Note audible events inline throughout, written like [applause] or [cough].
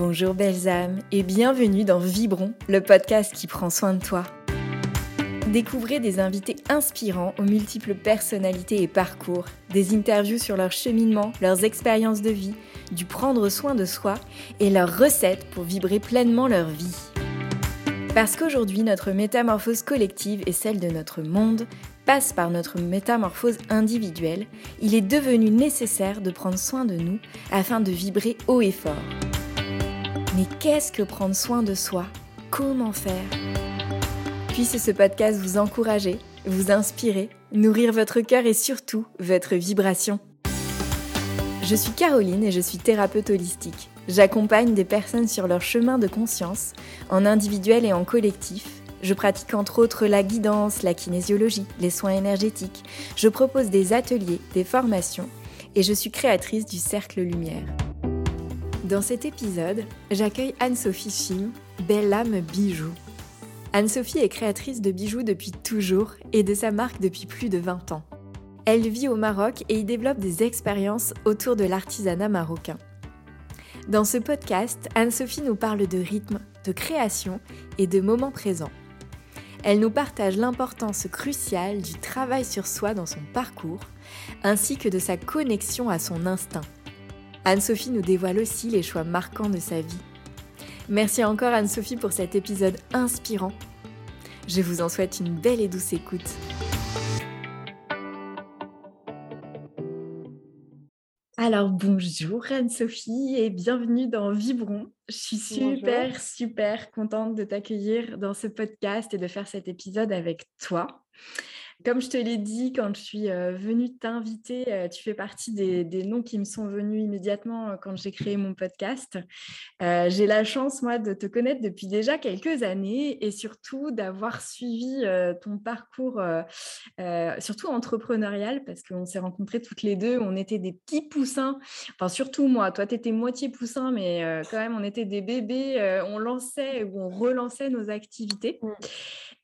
Bonjour belles âmes et bienvenue dans Vibron, le podcast qui prend soin de toi. Découvrez des invités inspirants aux multiples personnalités et parcours, des interviews sur leur cheminement, leurs expériences de vie, du prendre soin de soi et leurs recettes pour vibrer pleinement leur vie. Parce qu'aujourd'hui, notre métamorphose collective et celle de notre monde passe par notre métamorphose individuelle, il est devenu nécessaire de prendre soin de nous afin de vibrer haut et fort. Mais qu'est-ce que prendre soin de soi? Comment faire? Puisse ce podcast vous encourager, vous inspirer, nourrir votre cœur et surtout votre vibration. Je suis Caroline et je suis thérapeute holistique. J'accompagne des personnes sur leur chemin de conscience, en individuel et en collectif, je pratique entre autres la guidance, la kinésiologie, les soins énergétiques. Je propose des ateliers, des formations et je suis créatrice du Cercle Lumière. Dans cet épisode, j'accueille Anne-Sophie Chim, belle âme bijou. Anne-Sophie est créatrice de bijoux depuis toujours et de sa marque depuis plus de 20 ans. Elle vit au Maroc et y développe des expériences autour de l'artisanat marocain. Dans ce podcast, Anne-Sophie nous parle de rythme, de création et de moments présents. Elle nous partage l'importance cruciale du travail sur soi dans son parcours, ainsi que de sa connexion à son instinct. Anne-Sophie nous dévoile aussi les choix marquants de sa vie. Merci encore Anne-Sophie pour cet épisode inspirant. Je vous en souhaite une belle et douce écoute. Alors bonjour Anne-Sophie et bienvenue dans Vibron. Je suis super, super contente de t'accueillir dans ce podcast et de faire cet épisode avec toi. Comme je te l'ai dit quand je suis venue t'inviter, tu fais partie des, noms qui me sont venus immédiatement quand j'ai créé mon podcast. j'ai la chance, moi, de te connaître depuis déjà quelques années et surtout d'avoir suivi ton parcours, surtout entrepreneurial, parce qu'on s'est rencontrés toutes les deux. On était des petits poussins, enfin, surtout moi. Toi, tu étais moitié poussin, mais quand même, on était des bébés. on lançait ou on relançait nos activités. Mmh.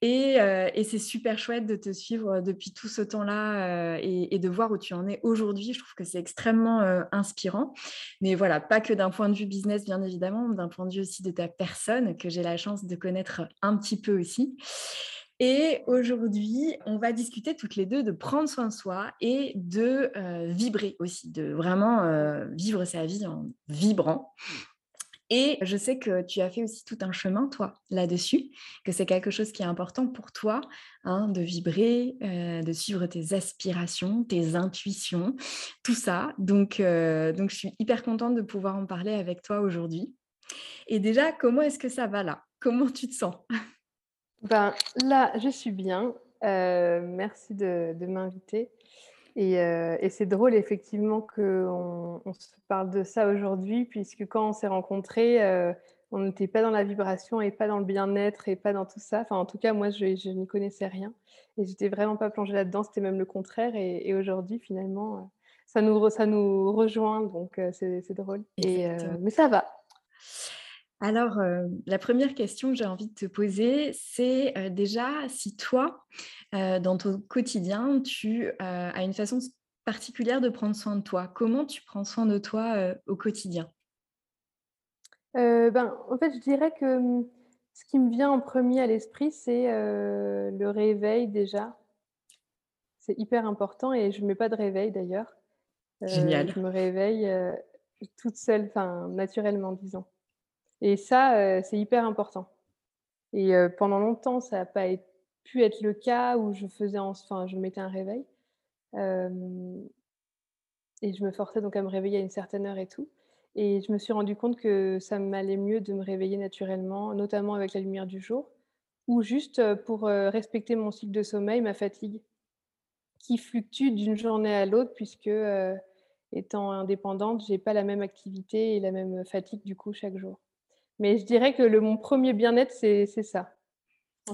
Euh, et, c'est super chouette de te suivre euh, depuis tout ce temps-là euh, et, de voir où tu en es aujourd'hui. Je trouve que c'est extrêmement inspirant. Mais voilà, pas que d'un point de vue business, bien évidemment, d'un point de vue aussi de ta personne, que j'ai la chance de connaître un petit peu aussi. Et aujourd'hui, on va discuter toutes les deux de prendre soin de soi et de vibrer aussi, de vraiment vivre sa vie en vibrant. Et je sais que tu as fait aussi tout un chemin, toi, là-dessus, que c'est quelque chose qui est important pour toi, hein, de vibrer, euh, de suivre tes aspirations, tes intuitions, tout ça. Donc, euh, donc, je suis hyper contente de pouvoir en parler avec toi aujourd'hui. Et déjà, comment est-ce que ça va là? Comment tu te sens? Ben, Là, je suis bien. Euh, merci de, de m'inviter. Et, c'est drôle effectivement qu'on on se parle de ça aujourd'hui, puisque quand on s'est rencontrés, on n'était pas dans la vibration et pas dans le bien-être et pas dans tout ça. Enfin, en tout cas, moi, je, je n'y connaissais rien. Et j'étais vraiment pas plongée là-dedans, c'était même le contraire. Et, aujourd'hui, finalement, ça nous, ça nous rejoint, donc c'est drôle. Et, mais ça va. Alors, la première question que j'ai envie de te poser, c'est déjà si toi, dans ton quotidien, tu as une façon particulière de prendre soin de toi. Comment tu prends soin de toi au quotidien? Ben, En fait, je dirais que mmh, ce qui me vient en premier à l'esprit, c'est le réveil déjà. C'est hyper important et je ne mets pas de réveil d'ailleurs. Génial. Je me réveille toute seule, enfin naturellement, disons. Et ça, c'est hyper important. Et pendant longtemps, ça n'a pas pu être le cas où je faisais, enfin, je mettais un réveil. et je me forçais donc à me réveiller à une certaine heure et tout. Et je me suis rendu compte que ça m'allait mieux de me réveiller naturellement, notamment avec la lumière du jour, ou juste pour respecter mon cycle de sommeil, ma fatigue, qui fluctue d'une journée à l'autre, puisque étant indépendante, j'ai pas la même activité et la même fatigue du coup chaque jour. Mais je dirais que le, mon premier bien-être, c'est ça.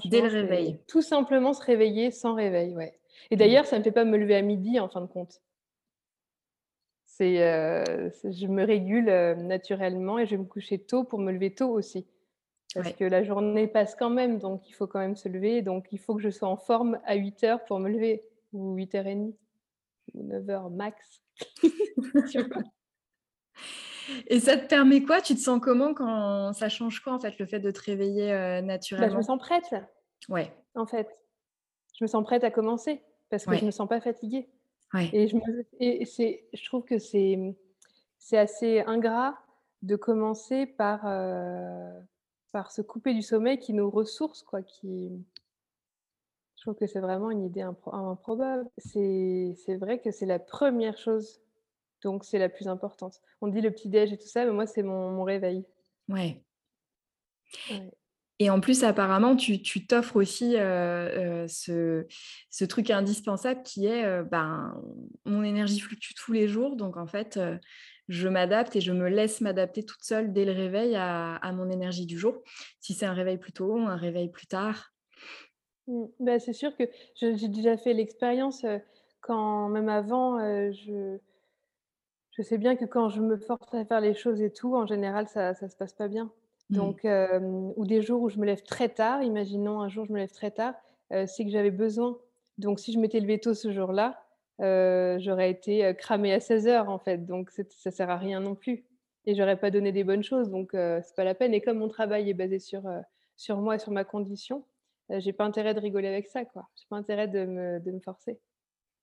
Dès le réveil. Tout simplement se réveiller sans réveil, ouais. Et mmh. d'ailleurs, ça ne me fait pas me lever à midi, en fin de compte. C'est, euh, je me régule euh, naturellement et je vais me coucher tôt pour me lever tôt aussi. Parce que la journée passe quand même, donc il faut quand même se lever. Donc il faut que je sois en forme à 8 heures pour me lever, ou 8h30, ou 9h max. [laughs] Et ça te permet quoi? Tu te sens comment quand ça change quoi en fait le fait de te réveiller euh, naturellement bah, Je me sens prête. Ouais. En fait, je me sens prête à commencer parce que je me sens pas fatiguée. Ouais. Et je et c'est, je trouve que c'est c'est assez ingrat de commencer par euh, par se couper du sommeil qui nous ressource quoi, qui je trouve que c'est vraiment une idée improbable. C'est vrai que c'est la première chose donc, c'est la plus importante. On dit le petit-déj et tout ça, mais moi, c'est mon, réveil. Ouais. Et en plus, apparemment, tu t'offres aussi euh, euh, ce, truc indispensable qui est euh, ben, mon énergie fluctue tous les jours. Donc, en fait, je m'adapte et je me laisse m'adapter toute seule dès le réveil à, mon énergie du jour. Si c'est un réveil plus tôt, un réveil plus tard. Mmh. Bah, c'est sûr que j'ai déjà fait l'expérience quand, même avant, je je sais bien que quand je me force à faire les choses et tout, en général, ça ne se passe pas bien. Mmh. Donc, ou des jours où je me lève très tard, imaginons un jour je me lève très tard, c'est que j'avais besoin. Donc, si je m'étais levée tôt ce jour-là, j'aurais été cramée à 16 heures en fait. Donc, ça ne sert à rien non plus. Et j'aurais pas donné des bonnes choses. Donc, c'est pas la peine. Et comme mon travail est basé sur, sur moi, sur ma condition, j'ai pas intérêt de rigoler avec ça. quoi. J'ai pas intérêt de me, de me forcer.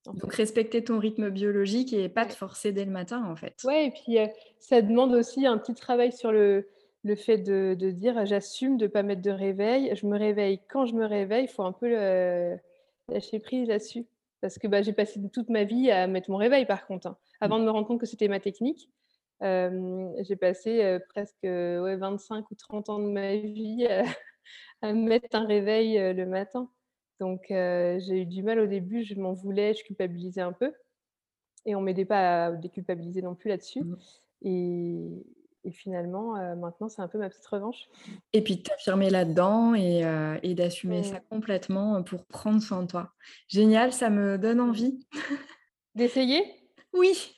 Donc respecter ton rythme biologique et pas te forcer dès le matin en fait. Ouais, et puis ça demande aussi un petit travail sur le, le fait de, de dire j'assume de ne pas mettre de réveil, je me réveille quand je me réveille, il faut un peu lâcher prise là-dessus. Parce que bah, j'ai passé toute ma vie à mettre mon réveil par contre. Hein. Avant de me rendre compte que c'était ma technique, j'ai passé presque ouais, 25 ou 30 ans de ma vie [laughs] à mettre un réveil le matin. Donc, j'ai eu du mal au début, je m'en voulais, je culpabilisais un peu. Et on m'aidait pas à déculpabiliser non plus là-dessus. Mmh. Et, finalement, maintenant, c'est un peu ma petite revanche. Et puis, t'affirmer là-dedans et, et d'assumer ça mmh. complètement pour prendre soin de toi. Génial, ça me donne mmh. envie. D'essayer? [laughs] Oui,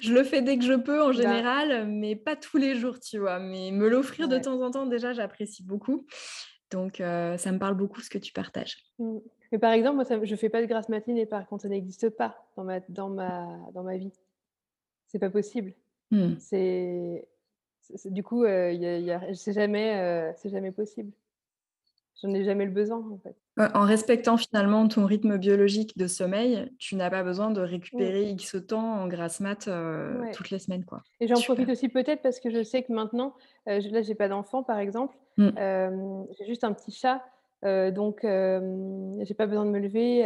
je le fais dès que je peux en bah général, mais pas tous les jours, tu vois. Mais me l'offrir de temps en temps, déjà, j'apprécie beaucoup. Donc, ça me parle beaucoup ce que tu partages. Mmh. Mais par exemple, moi, ça, je ne fais pas de grasse matinée, par contre, ça n'existe pas dans ma, dans ma, dans ma vie. C'est pas possible. Mmh. C'est, du coup, euh, y a, c'est jamais, c'est jamais possible. J'en ai jamais le besoin, en fait. En respectant finalement ton rythme biologique de sommeil, tu n'as pas besoin de récupérer X temps en grasse mat toutes les semaines. Quoi. Et j'en profite aussi peut-être parce que je sais que maintenant, euh, là, j'ai pas d'enfant, par exemple. Mmh. j'ai juste un petit chat. donc, j'ai pas besoin de me lever.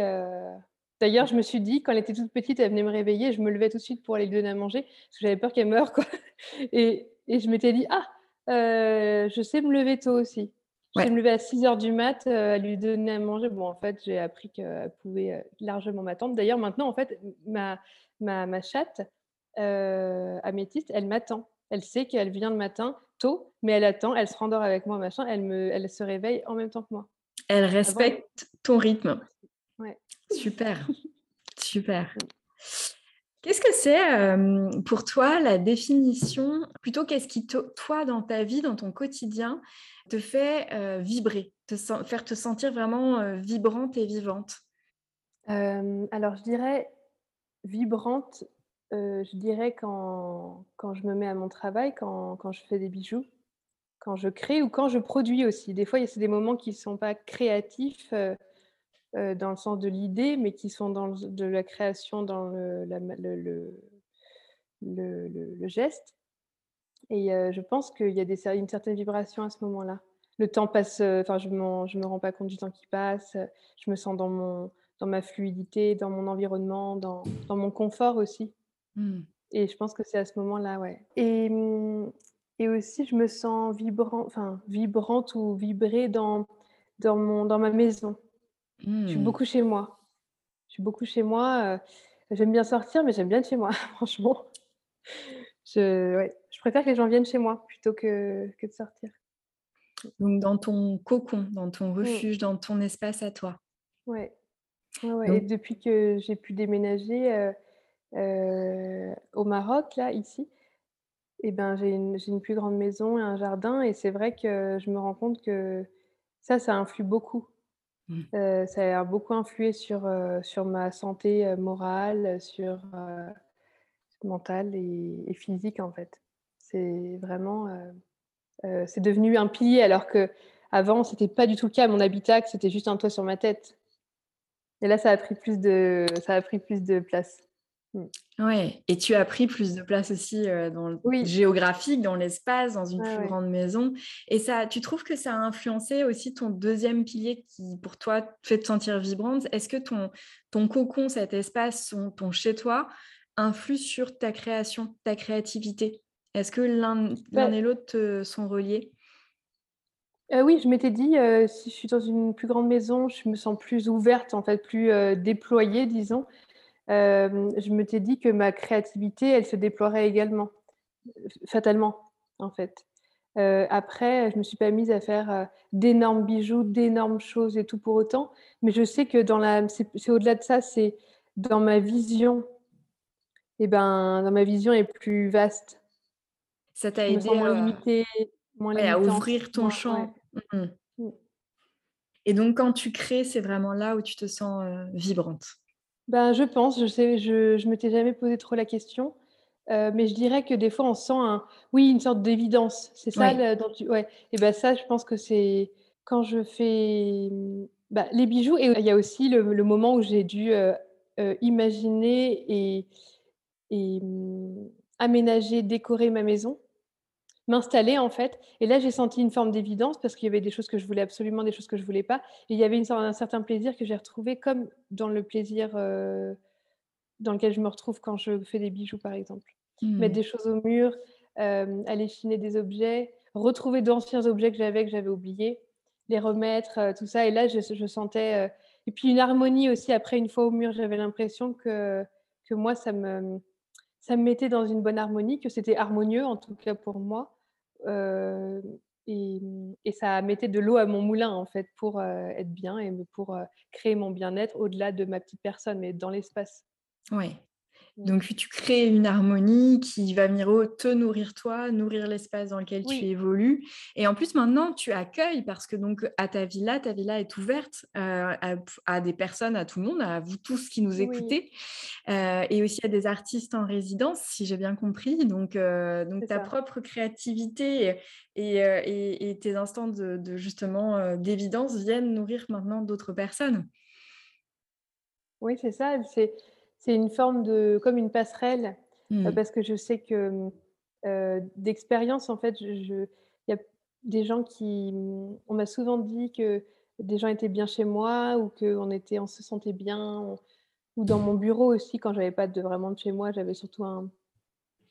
D'ailleurs, je me suis dit, quand elle était toute petite, elle venait me réveiller, je me levais tout de suite pour aller lui donner à manger, parce que j'avais peur qu'elle meure. Quoi. [laughs] Et, et je m'étais dit, ah, je sais me lever tôt aussi. Je me lever à 6 heures du mat à lui donner à manger. Bon, en fait, j'ai appris qu'elle pouvait largement m'attendre. D'ailleurs, maintenant, en fait, ma, ma, ma chatte améthyste, elle m'attend. Elle sait qu'elle vient le matin tôt, mais elle attend, elle se rendort avec moi, machin. Elle, me, elle se réveille en même temps que moi. Elle respecte ton rythme. Ouais. Super, [laughs] super. Qu'est-ce que c'est pour toi la définition, plutôt qu'est-ce qui, toi, dans ta vie, dans ton quotidien, te fait vibrer, te faire te sentir vraiment vibrante et vivante? Alors, je dirais vibrante, je dirais quand, quand, je me mets à mon travail, quand, quand, je fais des bijoux, quand je crée ou quand je produis aussi. Des fois, il y a des moments qui ne sont pas créatifs dans le sens de l'idée, mais qui sont dans de la création, dans le, le, le, le geste. Et je pense qu'il y a des, une certaine vibration à ce moment-là. Le temps passe, enfin, je ne me rends pas compte du temps qui passe. Je me sens dans, mon, dans ma fluidité, dans mon environnement, dans, dans mon confort aussi. Mmh. Et je pense que c'est à ce moment-là, ouais. Et, mmh, et aussi, je me sens vibrant, enfin, vibrante ou vibrée dans, dans, mon, dans ma maison. Je suis mmh. beaucoup chez moi. Je suis beaucoup chez moi. j'aime bien sortir, mais j'aime bien être chez moi, [laughs] franchement. Je, ouais, je préfère que les gens viennent chez moi plutôt que, que de sortir. Donc dans ton cocon, dans ton mmh. refuge, dans ton espace à toi. Ouais. ouais, Et depuis que j'ai pu déménager euh, euh, au Maroc, là, ici, eh ben, j'ai une, une, plus grande maison et un jardin. Et c'est vrai que je me rends compte que ça, ça influe beaucoup. Mmh. Euh, ça a beaucoup influé sur, sur ma santé morale, sur mentale et, et, physique, en fait C'est vraiment, c'est devenu un pilier alors que avant c'était pas du tout le cas. Mon habitacle, c'était juste un toit sur ma tête. Et là, ça a pris plus de, ça a pris plus de place. Mmh. Ouais, et tu as pris plus de place aussi dans le géographique, dans l'espace, dans une plus grande maison. Et ça, tu trouves que ça a influencé aussi ton deuxième pilier qui, pour toi, te fait te sentir vibrante? Est-ce que ton, ton cocon, cet espace, ton chez-toi, influe sur ta création, ta créativité? Est-ce que l'un bah et l'autre sont reliés? Oui, je m'étais dit, si je suis dans une plus grande maison, je me sens plus ouverte, en fait, plus déployée, disons je me t'ai dit que ma créativité, elle se déploierait également, fatalement, en fait. après, je me suis pas mise à faire d'énormes bijoux, d'énormes choses et tout pour autant, mais je sais que dans la, c'est au-delà de ça, c'est dans ma vision. Et ben, dans ma vision est plus vaste. Ça t'a aidé moins moins à ouvrir ton champ. Mmh mmh. Et donc, quand tu crées, c'est vraiment là où tu te sens vibrante. Ben, je pense, je sais, je je m'étais jamais posé trop la question, heu, mais je dirais que des fois on sent un oui, une sorte d'évidence. C'est ça le dont tu ouais. Et ben ça, je pense que c'est quand je fais, mmh, bah, les bijoux et il y a aussi le le moment où j'ai dû, heu heu, imaginer et et mmh, aménager, décorer ma maison m'installer en fait. Et là, j'ai senti une forme d'évidence parce qu'il y avait des choses que je voulais absolument, des choses que je voulais pas. Et il y avait une sorte, un certain plaisir que j'ai retrouvé comme dans le plaisir euh, dans lequel je me retrouve quand je fais des bijoux, par exemple. Mettre mmh. des choses au mur, euh, aller chiner des objets, retrouver d'anciens objets que j'avais, que j'avais oubliés, les remettre, euh, tout ça. Et là, je, je sentais... Et puis une harmonie aussi, après, une fois au mur, j'avais l'impression que, que moi, ça me ça me mettait dans une bonne harmonie, que c'était harmonieux, en tout cas pour moi. Mmh, et, ça mettait de l'eau à mon moulin, en fait, pour être bien et pour créer mon bien-être au-delà de ma petite personne, mais dans l'espace. Oui. Donc, tu crées une harmonie qui va venir te nourrir toi, nourrir l'espace dans lequel tu évolues. Et en plus, maintenant, tu accueilles parce que donc à ta villa, ta villa est ouverte euh, à, des personnes, à tout le monde, à vous tous qui nous écoutez, euh, et aussi à des artistes en résidence, si j'ai bien compris. Donc, euh, donc ta propre créativité et, tes instants de, de justement d'évidence viennent nourrir maintenant d'autres personnes. Oui, c'est ça. C'est c'est une forme de comme une passerelle, euh, mmh. parce que je sais que, euh, d'expérience, en fait, il y a des gens qui on m'a souvent dit que des gens étaient bien chez moi ou qu'on était on se sentait bien, ou dans mon bureau aussi quand j'avais pas de vraiment de chez moi, j'avais surtout un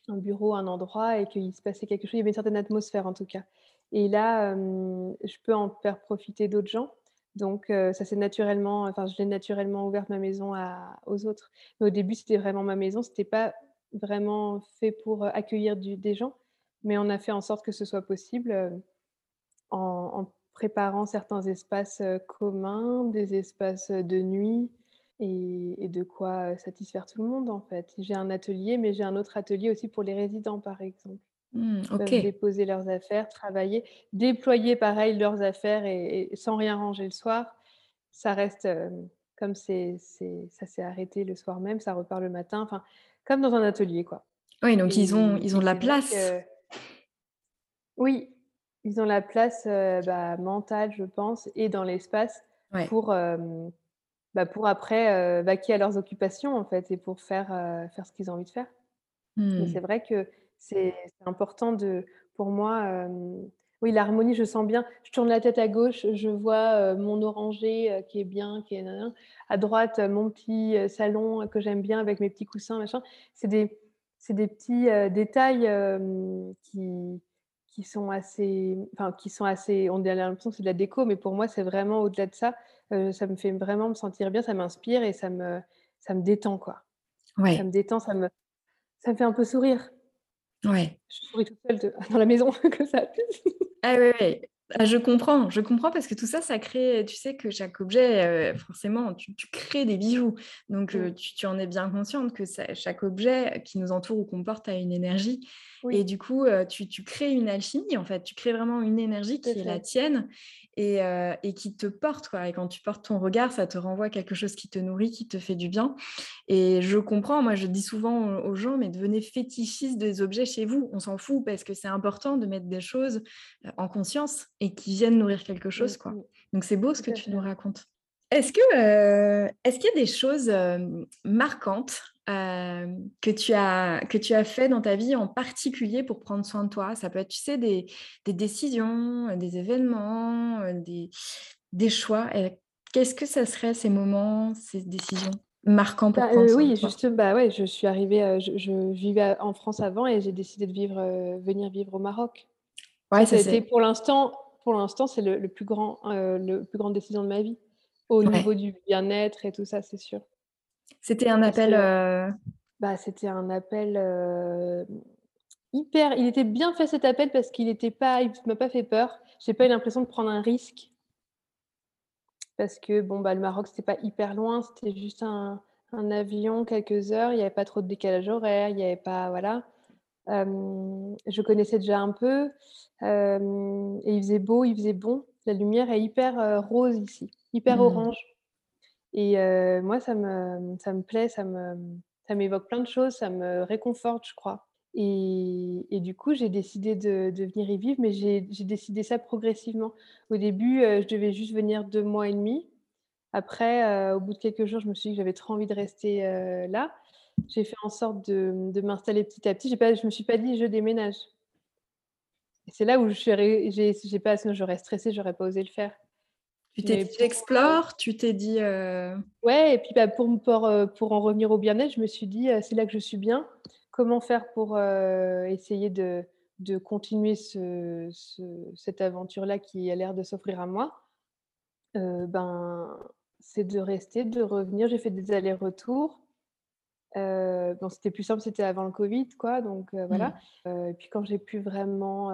un bureau, un endroit et qu'il se passait quelque chose. Il y avait une certaine atmosphère en tout cas et là, je peux en faire profiter d'autres gens. Donc, ça c'est naturellement, enfin, je l'ai naturellement ouverte ma maison aux autres. Mais au début, c'était vraiment ma maison. C'était pas vraiment fait pour accueillir des gens, mais on a fait en sorte que ce soit possible en, préparant certains espaces communs, des espaces de nuit et, de quoi satisfaire tout le monde en fait. J'ai un atelier, mais j'ai un autre atelier aussi pour les résidents, par exemple. Mmh, déposer leurs affaires, travailler, déployer pareil leurs affaires et, sans rien ranger le soir. Ça reste comme c'est, ça s'est arrêté le soir même, ça repart le matin, enfin comme dans un atelier quoi. Oui, donc ils ont ils ont de la place. Oui, ils ont la place bah, mentale, je pense, et dans l'espace pour bah, pour après vaquer à leurs occupations en fait et pour faire faire ce qu'ils ont envie de faire. Mmh. c'est vrai que c'est important de, pour moi, oui, l'harmonie, je sens bien. Je tourne la tête à gauche, je vois mon oranger qui est bien, qui est à droite mon petit salon que j'aime bien avec mes petits coussins, machin. C'est des, c'est des petits détails qui, qui sont assez, enfin, qui sont assez. On a l'impression que c'est de la déco, mais pour moi, c'est vraiment au-delà de ça. ça me fait vraiment me sentir bien, ça m'inspire et ça me, ça me détend, quoi. Ouais. Ça me détend, ça me, ça me fait un peu sourire. Ouais. Je souris toute seule [laughs] dans la maison [laughs] que ça. ah oui, ah, je comprends, je comprends parce que tout ça, ça crée, tu sais que chaque objet, euh, forcément, tu, crées des bijoux. Donc, euh, tu, en es bien consciente que ça, chaque objet qui nous entoure ou comporte a une énergie. Et du coup, tu, tu, crées une alchimie, en fait. Tu crées vraiment une énergie qui est la tienne et, et, qui te porte. Quoi. Et quand tu portes ton regard, ça te renvoie quelque chose qui te nourrit, qui te fait du bien. Et je comprends, moi, je dis souvent aux gens, mais devenez fétichistes des objets chez vous. On s'en fout parce que c'est important de mettre des choses en conscience et qui viennent nourrir quelque chose. Quoi. Donc, c'est beau ce que tu nous racontes. Est-ce que est-ce qu'il y a des choses marquantes que, tu as, que tu as fait dans ta vie en particulier pour prendre soin de toi Ça peut être, tu sais, des, des décisions, des événements, des, des choix. Qu'est-ce que ça serait ces moments, ces décisions marquants pour bah, prendre soin Oui, de toi? juste, bah ouais, je suis arrivée, je, vivais en France avant et j'ai décidé de vivre, venir vivre au Maroc. Ouais, ça, ça pour l'instant, pour l'instant, c'est le, le, plus grand, le plus grande décision de ma vie au niveau du bien-être et tout ça, c'est sûr. C'était un appel. Euh bah, c'était un appel hyper. Il était bien fait cet appel parce qu'il était pas, il m'a pas fait peur. J'ai pas eu l'impression de prendre un risque parce que bon bah le Maroc c'était pas hyper loin, c'était juste un, un, avion quelques heures. Il n'y avait pas trop de décalage horaire, il n'y avait pas voilà. je connaissais déjà un peu et il faisait beau, il faisait bon. La lumière est hyper rose ici hyper mmh. orange. Et moi, ça me, ça me plaît, ça me, ça m'évoque plein de choses, ça me réconforte, je crois. Et, et du coup, j'ai décidé de, de, venir y vivre, mais j'ai décidé ça progressivement. Au début, je devais juste venir deux mois et demi. Après, au bout de quelques jours, je me suis dit que j'avais trop envie de rester là. J'ai fait en sorte de, de m'installer petit à petit. je ne me suis pas dit je déménage. C'est là où je j'ai pas, sinon j'aurais stressé, j'aurais pas osé le faire. Tu t'es dit tu t'es dit. Euh ouais, et puis bah, pour, pour, euh, pour, en revenir au bien-être, je me suis dit, euh, c'est là que je suis bien. Comment faire pour essayer de, de continuer ce, cette aventure-là qui a l'air de s'offrir à moi? Ben, C'est de rester, de revenir. J'ai fait des allers-retours. bon, c'était plus simple, c'était avant le Covid, quoi. Donc voilà. Mmh. et puis quand j'ai pu vraiment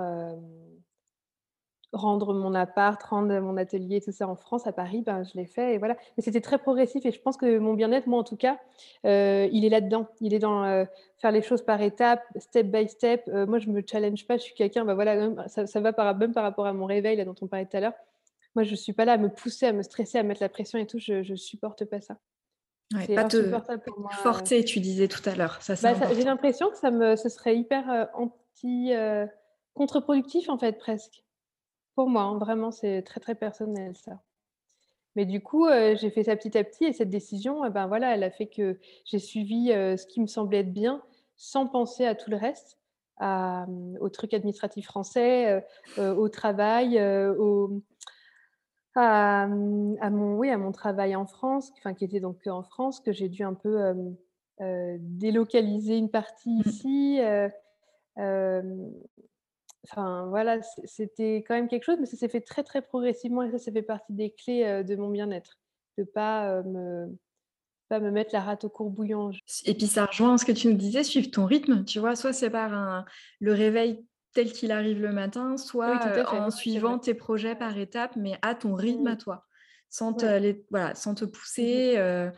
rendre mon appart, rendre mon atelier, tout ça en France, à Paris, ben, je l'ai fait et voilà. Mais c'était très progressif et je pense que mon bien-être, moi en tout cas, euh, il est là-dedans. Il est dans euh, faire les choses par étapes, step by step. Euh, moi, je me challenge pas, je suis quelqu'un, ben voilà, ça, ça va par, même par rapport à mon réveil là, dont on parlait tout à l'heure. Moi, je suis pas là à me pousser, à me stresser, à mettre la pression et tout. Je, je supporte pas ça. Ouais, pas te forcer, tu disais tout à l'heure. Ça, bah, J'ai l'impression que ça me, ce serait hyper anti, contre-productif en fait presque. Pour moi, hein, vraiment, c'est très, très personnel ça. Mais du coup, j'ai fait ça petit à petit et cette décision, eh ben, voilà, elle a fait que j'ai suivi, ce qui me semblait être bien sans penser à tout le reste, à, mmh, aux trucs administratifs français, au travail, au à, à, mon oui, à mon travail en France, enfin qui était donc en France, que j'ai dû un peu, délocaliser une partie mmh. ici, Enfin, voilà, c'était quand même quelque chose, mais ça s'est fait très, très progressivement et ça, ça fait partie des clés de mon bien-être. De ne pas, me, pas me mettre la rate au courbouillon. Et puis, ça rejoint ce que tu nous disais, suivre ton rythme. Tu vois, soit c'est par un, le réveil tel qu'il arrive le matin, soit en suivant tes projets par étapes, mais à ton rythme à mmh. toi, sans te, voilà, sans te mmh pousser,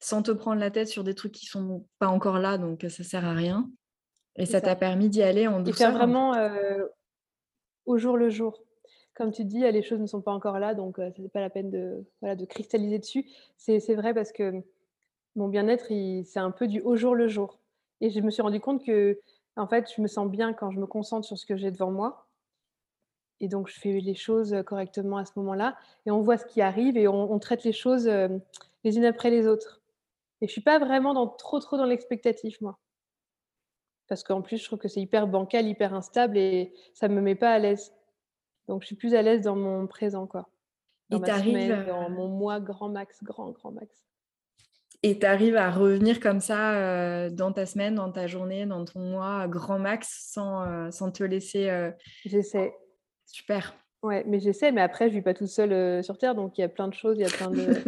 sans te prendre la tête sur des trucs qui sont pas encore là, donc ça sert à rien. Et ça t'a permis d'y aller en douceur. Et faire vraiment au jour le jour. Comme tu dis, les choses ne sont pas encore là, donc ce n'est pas la peine de, voilà, de cristalliser dessus. C'est vrai parce que mon bien-être, c'est un peu du au jour le jour. Et je me suis rendu compte que, en fait, je me sens bien quand je me concentre sur ce que j'ai devant moi. Et donc, je fais les choses correctement à ce moment-là. Et on voit ce qui arrive et on, traite les choses les unes après les autres. Et je suis pas vraiment dans, trop, trop dans l'expectatif, moi. Parce qu'en plus, je trouve que c'est hyper bancal, hyper instable et ça ne me met pas à l'aise. Donc, je suis plus à l'aise dans mon présent, quoi. Dans et ma semaine, dans mon mois grand max, grand, grand max. Et tu arrives à revenir comme ça dans ta semaine, dans ta journée, dans ton mois grand max sans, sans te laisser. J'essaie. Super. Ouais, mais j'essaie, mais après, je ne vis pas toute seule sur Terre, donc il y a plein de choses, il y a plein de.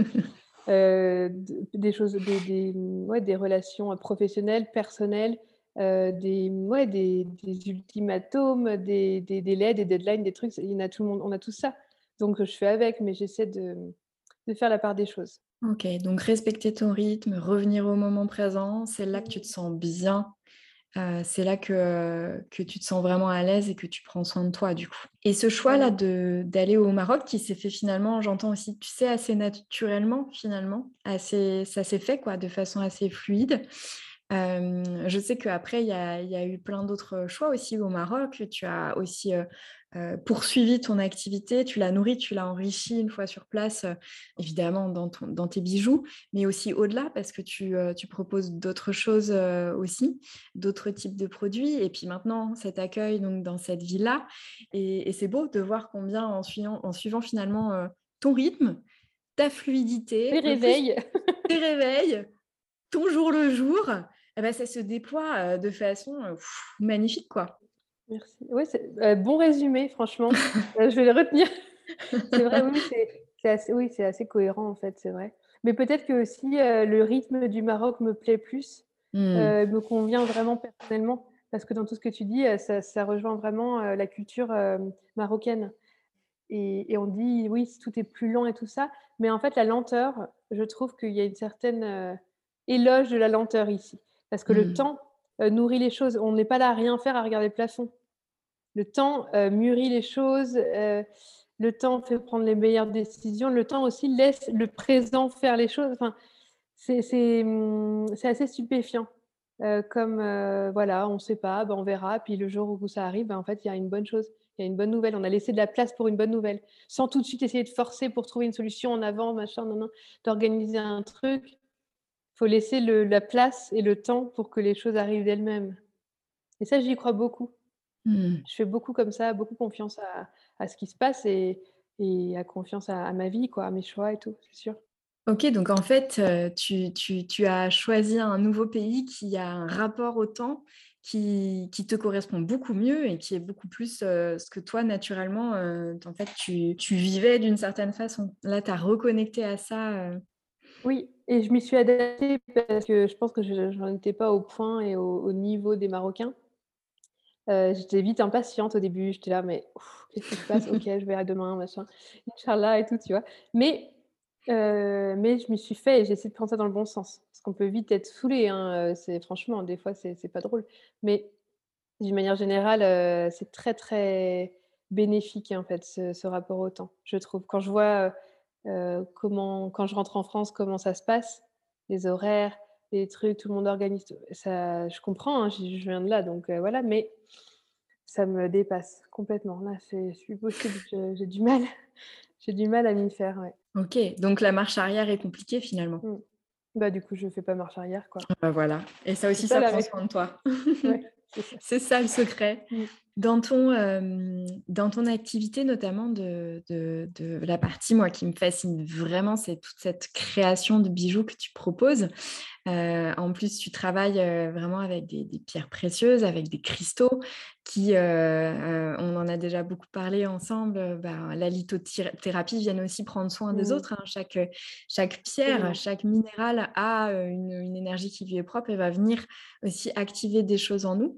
[laughs] des choses, des, des, ouais, des relations professionnelles, personnelles, euh, des, ouais, des, des, ultimatums, des, des, délais, des deadlines, des trucs. Il y a tout le monde, on a tout ça. Donc, je fais avec, mais j'essaie de, de, faire la part des choses. Ok, donc respecter ton rythme, revenir au moment présent, c'est là que tu te sens bien c'est là que, que tu te sens vraiment à l'aise et que tu prends soin de toi, du coup. Et ce choix-là d'aller au Maroc, qui s'est fait finalement, j'entends aussi, tu sais, assez naturellement, finalement, assez, ça s'est fait, quoi, de façon assez fluide. Je sais qu'après, il y a, y a, eu plein d'autres choix aussi au Maroc. Tu as aussi poursuivi ton activité, tu l'as nourri, tu l'as enrichi une fois sur place, évidemment dans, dans, tes bijoux, mais aussi au-delà parce que tu, tu proposes d'autres choses aussi, d'autres types de produits. Et puis maintenant, cet accueil donc, dans cette ville-là. Et, c'est beau de voir combien en suivant, en suivant finalement ton rythme, ta fluidité, tes réveils, tes réveils, ton jour le jour, eh ben, ça se déploie de façon magnifique. quoi. Merci. Oui, euh, bon résumé, franchement. [laughs] Euh, je vais le retenir. c'est vrai, oui, c'est assez, oui, assez cohérent en fait, c'est vrai. Mais peut-être que aussi euh, le rythme du Maroc me plaît plus, mmh. me convient vraiment personnellement, parce que dans tout ce que tu dis, ça, rejoint vraiment la culture marocaine. Et, et, on dit, oui, tout est plus lent et tout ça, mais en fait, la lenteur, je trouve qu'il y a une certaine éloge de la lenteur ici, parce que le mmh. temps nourrit les choses. On n'est pas là à rien faire, à regarder le plafond. Le temps euh, mûrit les choses, euh, le temps fait prendre les meilleures décisions, le temps aussi laisse le présent faire les choses. Enfin, c'est assez stupéfiant. Euh, comme voilà, on ne sait pas, ben, on verra. Puis le jour où ça arrive, ben, en fait, il y a une bonne chose, il y a une bonne nouvelle. On a laissé de la place pour une bonne nouvelle, sans tout de suite essayer de forcer pour trouver une solution en avant, machin, non, non, d'organiser un truc. Faut laisser la place et le temps pour que les choses arrivent d'elles-mêmes. Et ça, j'y crois beaucoup. Mmh. Je fais beaucoup comme ça, beaucoup confiance à, ce qui se passe et, à confiance à, ma vie, quoi, à mes choix et tout, c'est sûr. Ok, donc en fait, tu, as choisi un nouveau pays qui a un rapport au temps qui, te correspond beaucoup mieux et qui est beaucoup plus ce que toi, naturellement, en fait, tu, vivais d'une certaine façon. Là, tu as reconnecté à ça. Oui, et je m'y suis adaptée parce que je pense que je n'en étais pas au point et au niveau des Marocains. Euh, j'étais vite impatiente au début. J'étais là, mais qu'est-ce qui se passe? [laughs] Ok, je verrai demain, machin. Inch'Allah et tout, tu vois. Mais, euh, mais je m'y suis fait et j'ai essayé de prendre ça dans le bon sens. Parce qu'on peut vite être saoulé. Hein, euh, c'est, franchement, des fois, c'est, c'est pas drôle. Mais d'une manière générale, c'est très, très bénéfique, en fait, ce, rapport au temps, je trouve. Quand je vois comment, quand je rentre en France, comment ça se passe, les horaires, les trucs, tout le monde organise. Ça, je comprends, hein, je, viens de là, donc voilà, mais ça me dépasse complètement. Là, c'est possible, j'ai du mal, [laughs] j'ai du mal à m'y faire. Ouais. Ok, donc la marche arrière est compliquée finalement. Mmh. Bah du coup, je fais pas marche arrière, quoi. Bah, voilà, et ça aussi, ça, prend soin de toi. [laughs] c'est ça. le secret. Mmh. Dans ton, dans ton activité, notamment de, de, de, la partie, moi, qui me fascine vraiment, c'est toute cette création de bijoux que tu proposes. en plus, tu travailles vraiment avec des, pierres précieuses, avec des cristaux qui, on en a déjà beaucoup parlé ensemble, bah, la lithothérapie vient aussi prendre soin des mmh. autres. Hein. Chaque, chaque pierre, chaque minéral a une, une énergie qui lui est propre et va venir aussi activer des choses en nous.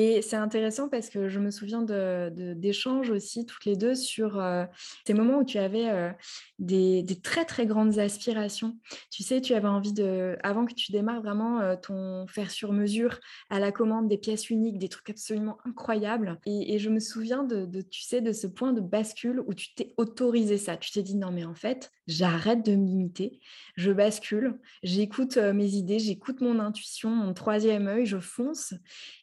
Et c'est intéressant parce que je me souviens d'échanges aussi toutes les deux sur euh, ces moments où tu avais euh, des, très très grandes aspirations. Tu sais, tu avais envie de, avant que tu démarres vraiment euh, ton faire sur mesure à la commande des pièces uniques, des trucs absolument incroyables. Et, je me souviens de, tu sais, de ce point de bascule où tu t'es autorisé ça. Tu t'es dit non mais en fait, j'arrête de me limiter, je bascule, j'écoute mes idées, j'écoute mon intuition, mon troisième œil, je fonce.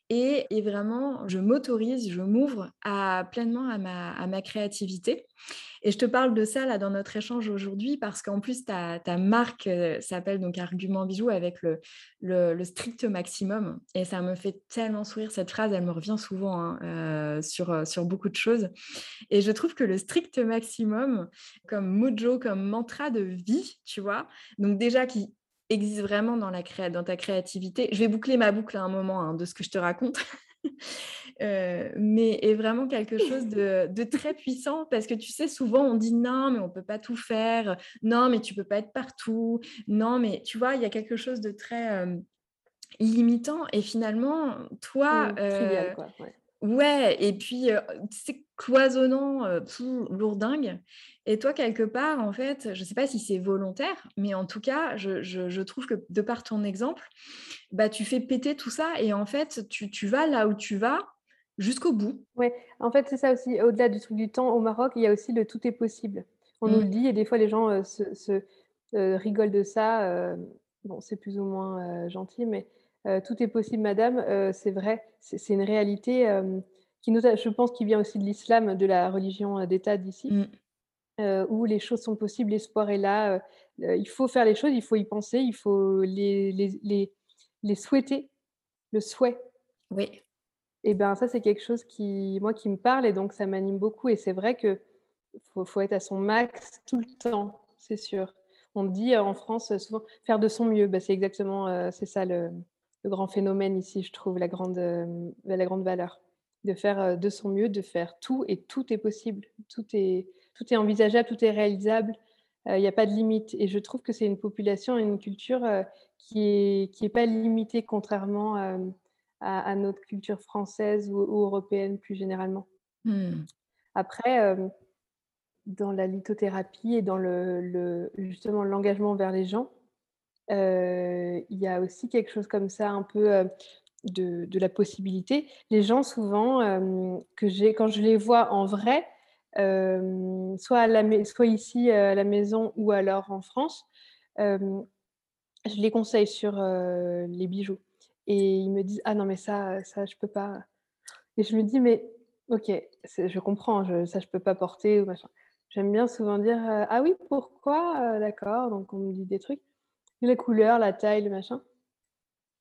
Et, vraiment, je m'autorise, je m'ouvre à, pleinement à ma, créativité. Et je te parle de ça là dans notre échange aujourd'hui parce qu'en plus, ta, marque euh, s'appelle donc Argument Bijou avec le, le, strict maximum. Et ça me fait tellement sourire cette phrase, elle me revient souvent hein, euh, sur, euh, sur beaucoup de choses. Et je trouve que le strict maximum, comme mojo, comme mantra de vie, tu vois, donc déjà qui existe vraiment dans, la dans ta créativité. Je vais boucler ma boucle à un moment hein, de ce que je te raconte. [laughs] Euh, mais est vraiment quelque [laughs] chose de, très puissant parce que tu sais, souvent on dit non, mais on peut pas tout faire, non, mais tu peux pas être partout, non, mais tu vois, il y a quelque chose de très euh, limitant et finalement, toi, mmh, trivial, quoi, ouais. et puis c'est cloisonnant, lourdingue. Et toi, quelque part, en fait, je ne sais pas si c'est volontaire, mais en tout cas, je, trouve que de par ton exemple, bah, tu fais péter tout ça et en fait, tu, tu vas là où tu vas jusqu'au bout. Oui, en fait, c'est ça aussi. Au-delà du truc du temps, au Maroc, il y a aussi le tout est possible. On nous le mmh. dit et des fois, les gens euh, se, euh, rigolent de ça. Euh, bon, c'est plus ou moins gentil, mais tout est possible, madame. c'est vrai, c'est une réalité qui nous je pense, qui vient aussi de l'islam, de la religion d'État d'ici. Mmh. Euh, où les choses sont possibles, l'espoir est là. Euh, il faut faire les choses, il faut y penser, il faut les, les, les, souhaiter, le souhait. Oui. Et bien ça, c'est quelque chose qui, moi, qui me parle et donc ça m'anime beaucoup. Et c'est vrai que faut, faut, être à son max tout le temps, c'est sûr. On dit en France souvent faire de son mieux. Ben, c'est exactement, c'est ça le, le, grand phénomène ici, je trouve, la grande, la grande valeur. De faire de son mieux, de faire tout et tout est possible. Tout est, tout est envisageable, tout est réalisable. Il n'y a pas de limite. Et je trouve que c'est une population une culture qui n'est qui est pas limitée, contrairement à, notre culture française ou, européenne plus généralement. Mmh. Après, dans la lithothérapie et dans le, justement l'engagement vers les gens, il y a aussi quelque chose comme ça, un peu de, de, la possibilité. Les gens, souvent, que j'ai, quand je les vois en vrai, la, soit ici à la maison ou alors en France, je les conseille sur les bijoux. Et ils me disent Ah non, mais ça, ça je peux pas. Et je me dis Mais ok, je comprends, ça je peux pas porter ou machin. J'aime bien souvent dire Ah oui, pourquoi D'accord, donc on me dit des trucs. La couleur, la taille, le machin.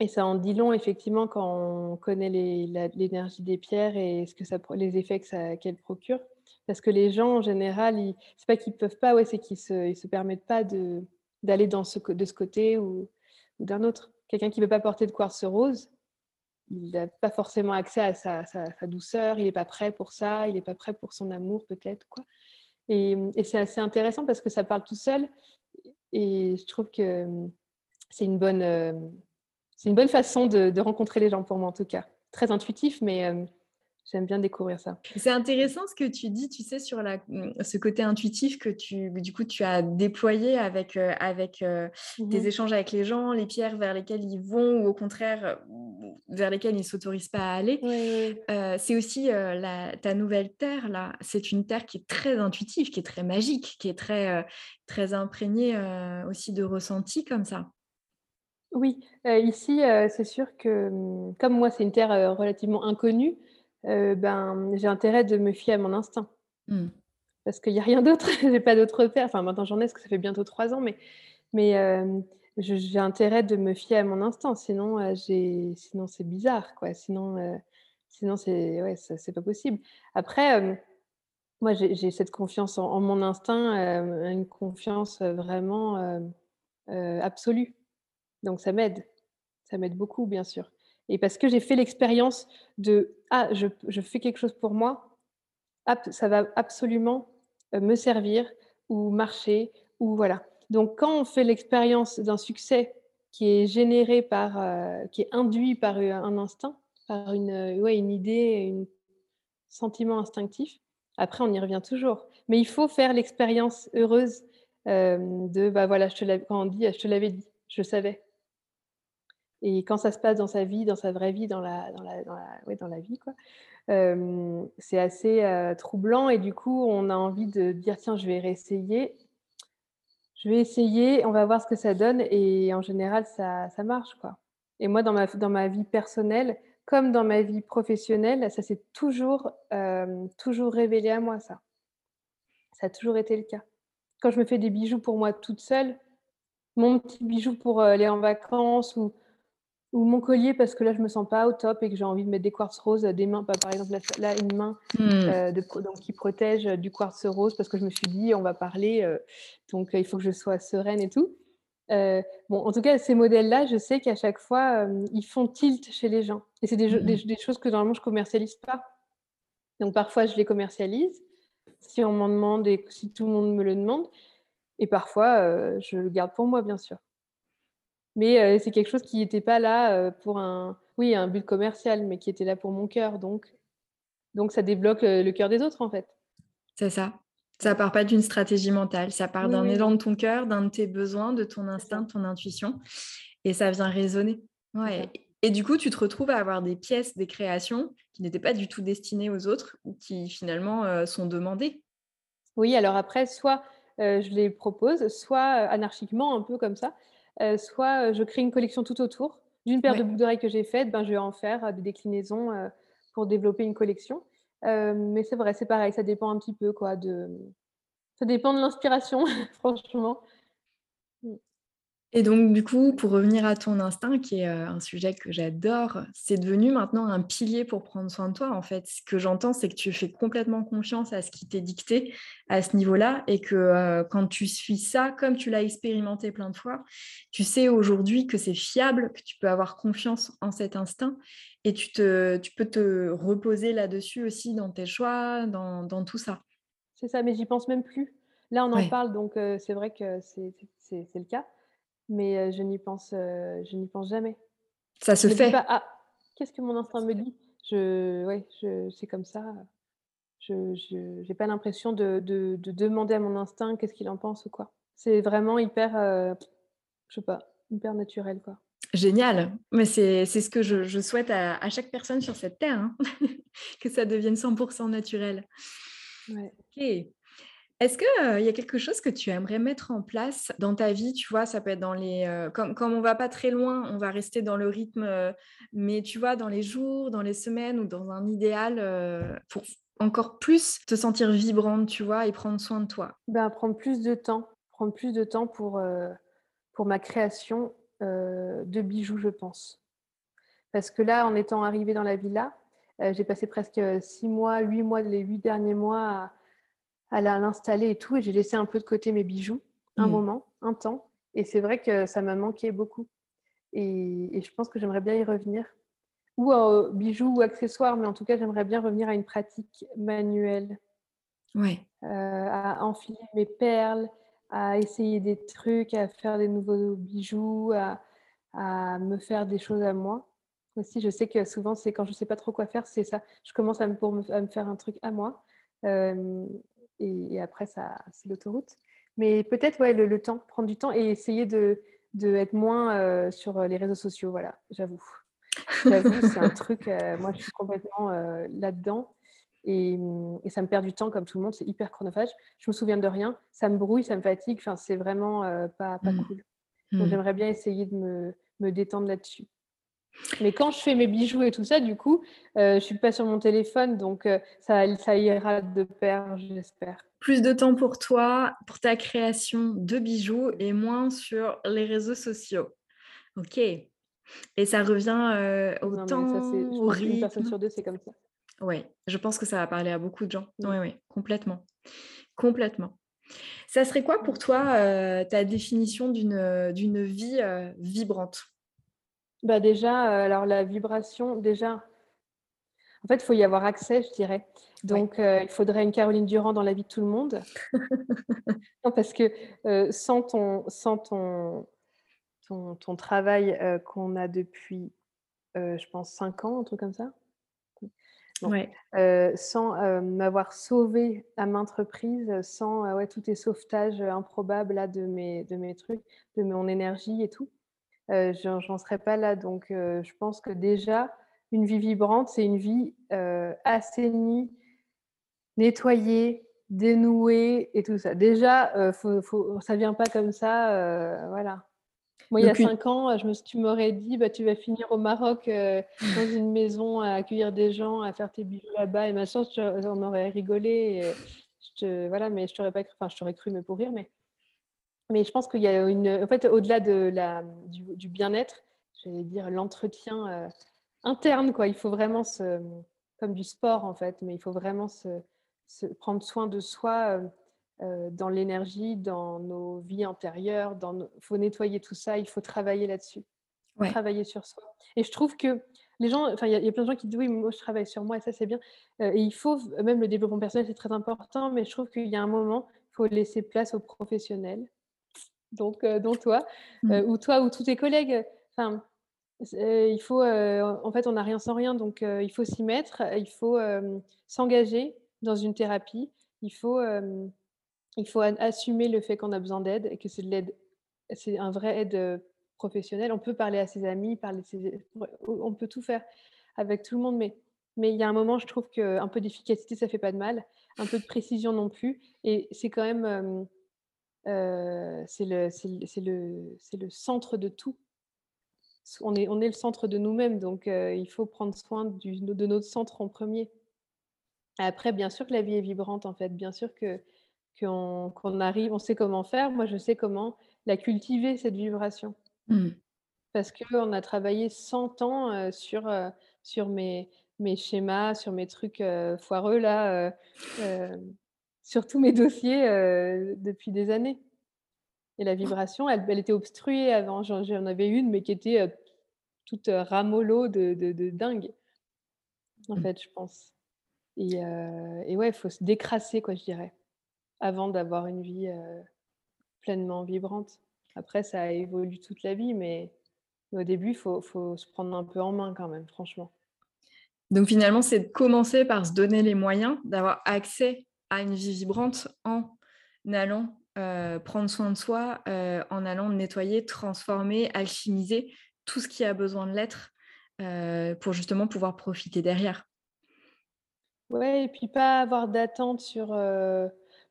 Et ça en dit long, effectivement, quand on connaît l'énergie des pierres et ce que ça, les effets qu'elles procurent. Parce que les gens, en général, ils... c'est pas qu'ils peuvent pas, ouais, c'est qu'ils se, se permettent pas de, d'aller dans ce, de ce côté ou, d'un autre. Quelqu'un qui ne veut pas porter de quartz rose, il n'a pas forcément accès à sa, sa, douceur, il n'est pas prêt pour ça, il n'est pas prêt pour son amour peut-être. quoi. Et, c'est assez intéressant parce que ça parle tout seul. Et je trouve que c'est une bonne, c'est une bonne façon de, de, rencontrer les gens pour moi en tout cas. Très intuitif, mais euh, J'aime bien découvrir ça. C'est intéressant ce que tu dis, tu sais, sur la, mmh, ce côté intuitif que tu, du coup, tu as déployé avec, euh, avec euh, mmh tes échanges avec les gens, les pierres vers lesquelles ils vont ou au contraire vers lesquelles ils ne s'autorisent pas à aller. Euh, c'est aussi la, ta nouvelle terre, là. C'est une terre qui est très intuitive, qui est très magique, qui est très, très imprégnée aussi de ressentis comme ça. Oui, ici, c'est sûr que mmh, comme moi, c'est une terre relativement inconnue, euh, ben, j'ai intérêt de me fier à mon instinct. Mmh. Parce qu'il n'y a rien d'autre, [laughs] j'ai pas d'autre père. Enfin, maintenant j'en ai, parce que ça fait bientôt trois ans, mais, mais euh, j'ai intérêt de me fier à mon instinct. Sinon, euh, sinon c'est bizarre, quoi. Sinon, sinon c'est ouais, c'est pas possible. Après, moi, j'ai cette confiance en, en mon instinct, une confiance vraiment absolue. Donc ça m'aide. Ça m'aide beaucoup, bien sûr. Et parce que j'ai fait l'expérience de ah, je, fais quelque chose pour moi, ça va absolument euh, me servir ou marcher ou voilà. Donc quand on fait l'expérience d'un succès qui est généré par, euh, qui est induit par un instinct, par une, euh, ouais, une idée, un sentiment instinctif, après on y revient toujours. Mais il faut faire l'expérience heureuse de bah voilà, je te quand on dit je te l'avais dit, je savais. Et quand ça se passe dans sa vie, dans sa vraie vie, dans la, dans la, la, dans la vie, quoi, c'est assez troublant. Et du coup, on a envie de dire tiens, je vais réessayer. Je vais essayer, on va voir ce que ça donne. Et en général, ça, ça marche. Quoi. Et moi, dans ma, dans ma vie personnelle, comme dans ma vie professionnelle, ça s'est toujours, toujours révélé à moi, ça. Ça a toujours été le cas. Quand je me fais des bijoux pour moi toute seule, mon petit bijou pour aller en vacances ou ou mon collier parce que là je me sens pas au top et que j'ai envie de mettre des quartz roses, des mains, par exemple là, une main hmm. euh, de, donc, qui protège du quartz rose parce que je me suis dit on va parler, euh, donc euh, il faut que je sois sereine et tout. bon, en tout cas, ces modèles-là, je sais qu'à chaque fois, ils font tilt chez les gens. Et c'est des, hmm. des, choses que normalement je commercialise pas. Donc parfois je les commercialise si on m'en demande et si tout le monde me le demande. Et parfois, je le garde pour moi, bien sûr. Mais c'est quelque chose qui n'était pas là pour un, oui, un but commercial, mais qui était là pour mon cœur. Donc, donc ça débloque le cœur des autres, en fait. C'est ça. Ça part pas d'une stratégie mentale, ça part d'un élan de ton cœur, d'un de tes besoins, de ton instinct, de ton intuition, et ça vient résonner. Ouais. Et du coup, tu te retrouves à avoir des pièces, des créations qui n'étaient pas du tout destinées aux autres ou qui finalement euh, sont demandées. Oui, alors après, soit euh, je les propose, soit euh, anarchiquement, un peu comme ça, soit je crée une collection tout autour. D'une paire de boucles d'oreilles que j'ai faites, ben, je vais en faire des déclinaisons pour développer une collection. mais c'est vrai, c'est pareil, ça dépend un petit peu quoi, de... Ça dépend de l'inspiration, [laughs] franchement. Et donc, du coup, pour revenir à ton instinct, qui est un sujet que j'adore, c'est devenu maintenant un pilier pour prendre soin de toi. En fait, ce que j'entends, c'est que tu fais complètement confiance à ce qui t'est dicté à ce niveau-là et que quand tu suis ça, comme tu l'as expérimenté plein de fois, tu sais aujourd'hui que c'est fiable, que tu peux avoir confiance en cet instinct et tu, te, tu peux te reposer là-dessus aussi dans tes choix, dans, dans tout ça. C'est ça, mais j'y pense même plus. Là, on en parle, donc c'est vrai que c'est le cas mais je n'y pense, je n'y pense jamais. Ça se fait. Pas, ah, qu'est-ce que mon instinct me dit? Je, ouais, je, c'est comme ça. Je n'ai pas l'impression de, de, de, demander à mon instinct qu'est-ce qu'il en pense ou quoi. C'est vraiment hyper, euh, je sais pas, hyper naturel quoi. Génial, mais c'est ce que je, je souhaite à, à, chaque personne sur cette terre, hein. [laughs] que ça devienne 100% naturel. Ouais. Ok. Est-ce qu'il y a quelque chose que tu aimerais mettre en place dans ta vie? Tu vois, ça peut être dans les, comme comme on va pas très loin, on va rester dans le rythme, mais tu vois, dans les jours, dans les semaines ou dans un idéal, pour encore plus te sentir vibrante, tu vois? Et prendre soin de toi? Ben, prendre plus de temps, prendre plus de temps pour, pour ma création, de bijoux, je pense. Parce que là, en étant arrivée dans la villa, j'ai passé presque, six mois, huit mois, les huit derniers mois à à l'installer et tout. Et j'ai laissé un peu de côté mes bijoux, un mmh. moment, un temps. Et c'est vrai que ça m'a manqué beaucoup. Et, je pense que j'aimerais bien y revenir. Ou euh, bijoux ou accessoires, mais en tout cas, j'aimerais bien revenir à une pratique manuelle. Ouais. Euh, à enfiler mes perles, à essayer des trucs, à faire des nouveaux bijoux, à, à me faire des choses à moi. Aussi, je sais que souvent, c'est quand je ne sais pas trop quoi faire, c'est ça. Je commence à me, pour me, à me faire un truc à moi. Euh, et, après, ça, c'est l'autoroute. Mais peut-être, ouais, le, temps, prendre du temps et essayer de, de être moins euh, sur les réseaux sociaux, voilà, j'avoue. J'avoue, c'est un truc, euh, [laughs] moi, je suis complètement euh, là-dedans. Et, et, ça me perd du temps comme tout le monde, c'est hyper chronophage. Je me souviens de rien, ça me brouille, ça me fatigue, enfin, c'est vraiment pas, pas mmh. cool. Donc mmh. j'aimerais bien essayer de me, me détendre là-dessus. Mais quand je fais mes bijoux et tout ça, du coup, euh, je ne suis pas sur mon téléphone, donc euh, ça, ça ira de pair, j'espère. Plus de temps pour toi, pour ta création de bijoux et moins sur les réseaux sociaux. Ok. Et ça revient euh, au non, temps, ça, au rythme. Une personne sur deux, c'est comme ça. Oui, je pense que ça va parler à beaucoup de gens. Oui, oui, complètement. Complètement. Ça serait quoi pour toi ta définition d'une vie vibrante? Bah déjà, euh, alors la vibration, déjà, en fait, il faut y avoir accès, je dirais. Donc, euh, il faudrait une Caroline Durand dans la vie de tout le monde. [laughs] non, parce que euh, sans, ton, sans ton, ton, travail qu'on a depuis, je pense, cinq ans, un truc comme ça. sans m'avoir sauvé à maintes reprises, sans ouais, tous tes sauvetages improbables là, de, mes, de mes trucs, de mon énergie et tout, j'en serais pas là. Donc, je pense que déjà, une vie vibrante, c'est une vie assainie, nettoyée, dénouée et tout ça. Déjà, faut, faut, ça vient pas comme ça. voilà. Moi, il y a cinq ans, je me, tu m'aurais dit, bah, tu vas finir au Maroc dans une maison à accueillir des gens, à faire tes bijoux là-bas et machin. On aurait rigolé. je te, voilà, mais je t'aurais pas cru, enfin, je t'aurais cru, mais pour rire, mais mais je pense qu'il y a une. En fait, au-delà de la, du, bien-être, j'allais dire l'entretien euh, interne, quoi. Il faut vraiment se. Comme du sport, en fait, mais il faut vraiment se, prendre soin de soi euh, euh, dans l'énergie, dans nos vies antérieures. Il faut nettoyer tout ça, il faut travailler là-dessus. Travailler sur soi. Et je trouve que les gens, enfin, il y, a plein de gens qui disent oui, moi je travaille sur moi et ça c'est bien. et il faut, même le développement personnel c'est très important, mais je trouve qu'il y a un moment, il faut laisser place aux professionnels donc euh, dont toi, mmh. euh, ou toi ou tous tes collègues. Enfin, il faut, euh, en fait, on n'a rien sans rien, donc il faut s'y mettre, il faut s'engager dans une thérapie, il faut il faut assumer le fait qu'on a besoin d'aide et que c'est de l'aide, c'est un vrai aide professionnelle. On peut parler à ses amis, parler on peut tout faire avec tout le monde, mais mais il y a un moment, je trouve qu'un peu d'efficacité, ça fait pas de mal, un peu de précision non plus. Et c'est quand même, c'est le, le, le, centre de tout. On est, on est le centre de nous-mêmes, donc il faut prendre soin du, de notre centre en premier. Après, bien sûr que la vie est vibrante, en fait. Bien sûr que qu'on arrive, on sait comment faire. Moi, je sais comment la cultiver, cette vibration. Mmh. Parce qu'on a travaillé 100 ans sur, sur mes, mes schémas, sur mes trucs foireux, là, sur tous mes dossiers depuis des années. Et la vibration, elle, elle était obstruée avant. J'en avais une, mais qui était toute ramollo de, de, de dingue, en mmh. fait, je pense. Et, et ouais, il faut se décrasser, quoi, je dirais, avant d'avoir une vie pleinement vibrante. Après, ça évolue toute la vie, mais au début, il faut, faut, se prendre un peu en main quand même, franchement. Donc finalement, c'est de commencer par se donner les moyens d'avoir accès à une vie vibrante en allant prendre soin de soi, en allant nettoyer, transformer, alchimiser tout ce qui a besoin de l'être pour justement pouvoir profiter derrière. Ouais, et puis pas avoir d'attente sur